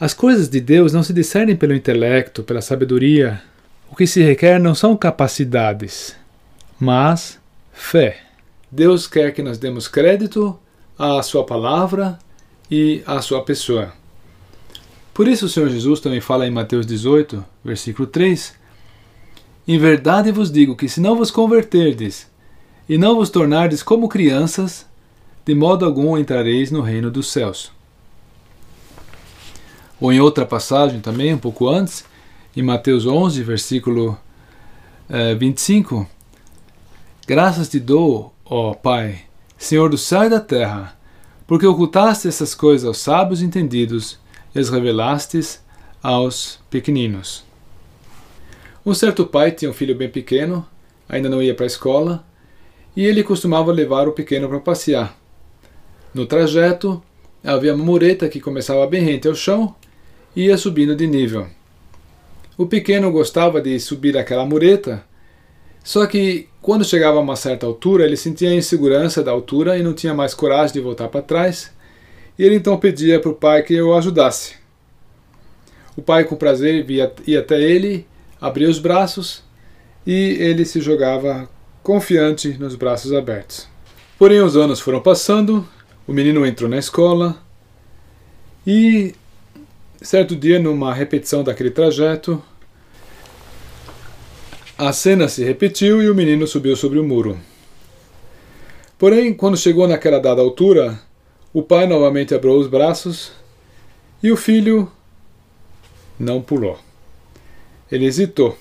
As coisas de Deus não se discernem pelo intelecto, pela sabedoria. O que se requer não são capacidades, mas fé. Deus quer que nós demos crédito à Sua palavra e à Sua pessoa. Por isso o Senhor Jesus também fala em Mateus 18, versículo 3: Em verdade vos digo que se não vos converterdes e não vos tornardes como crianças, de modo algum entrareis no reino dos céus. Ou em outra passagem também, um pouco antes, em Mateus 11, versículo eh, 25: Graças te dou, ó Pai, Senhor do céu e da terra, porque ocultaste essas coisas aos sábios entendidos e as revelastes aos pequeninos. Um certo pai tinha um filho bem pequeno, ainda não ia para a escola, e ele costumava levar o pequeno para passear. No trajeto, havia uma mureta que começava bem rente ao chão ia subindo de nível. O pequeno gostava de subir aquela mureta só que quando chegava a uma certa altura, ele sentia a insegurança da altura e não tinha mais coragem de voltar para trás. E ele então pedia para o pai que o ajudasse. O pai, com prazer, ia, ia até ele, abria os braços e ele se jogava confiante nos braços abertos. Porém, os anos foram passando, o menino entrou na escola e, certo dia, numa repetição daquele trajeto, a cena se repetiu e o menino subiu sobre o muro. Porém, quando chegou naquela dada altura, o pai novamente abriu os braços e o filho não pulou. Ele hesitou.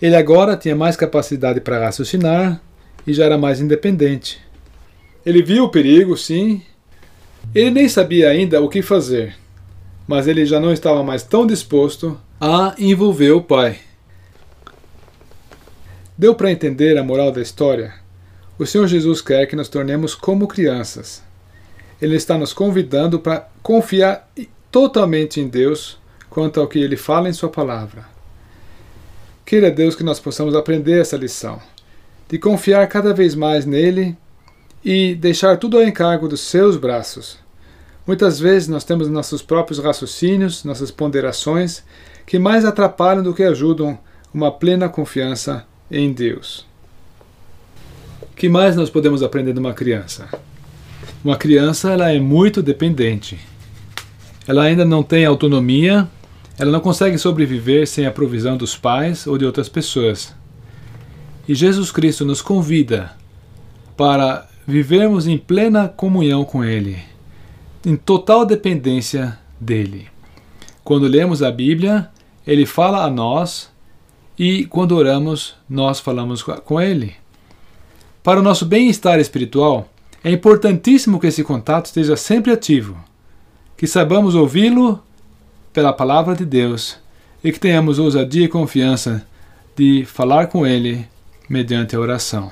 Ele agora tinha mais capacidade para raciocinar e já era mais independente. Ele viu o perigo, sim. Ele nem sabia ainda o que fazer, mas ele já não estava mais tão disposto a envolver o pai. Deu para entender a moral da história? O Senhor Jesus quer que nos tornemos como crianças. Ele está nos convidando para confiar totalmente em Deus quanto ao que ele fala em Sua palavra. Queira Deus que nós possamos aprender essa lição, de confiar cada vez mais nele e deixar tudo ao encargo dos seus braços. Muitas vezes nós temos nossos próprios raciocínios, nossas ponderações, que mais atrapalham do que ajudam uma plena confiança em Deus. O que mais nós podemos aprender de uma criança? Uma criança ela é muito dependente. Ela ainda não tem autonomia, ela não consegue sobreviver sem a provisão dos pais ou de outras pessoas. E Jesus Cristo nos convida para vivermos em plena comunhão com Ele, em total dependência dele. Quando lemos a Bíblia, ele fala a nós e quando oramos, nós falamos com Ele. Para o nosso bem-estar espiritual, é importantíssimo que esse contato esteja sempre ativo, que saibamos ouvi-lo pela palavra de Deus e que tenhamos ousadia e confiança de falar com Ele mediante a oração.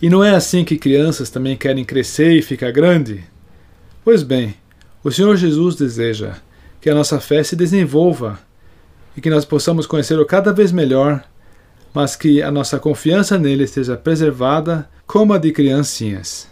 E não é assim que crianças também querem crescer e ficar grande? Pois bem, o Senhor Jesus deseja que a nossa fé se desenvolva e que nós possamos conhecê-lo cada vez melhor, mas que a nossa confiança nele esteja preservada como a de criancinhas.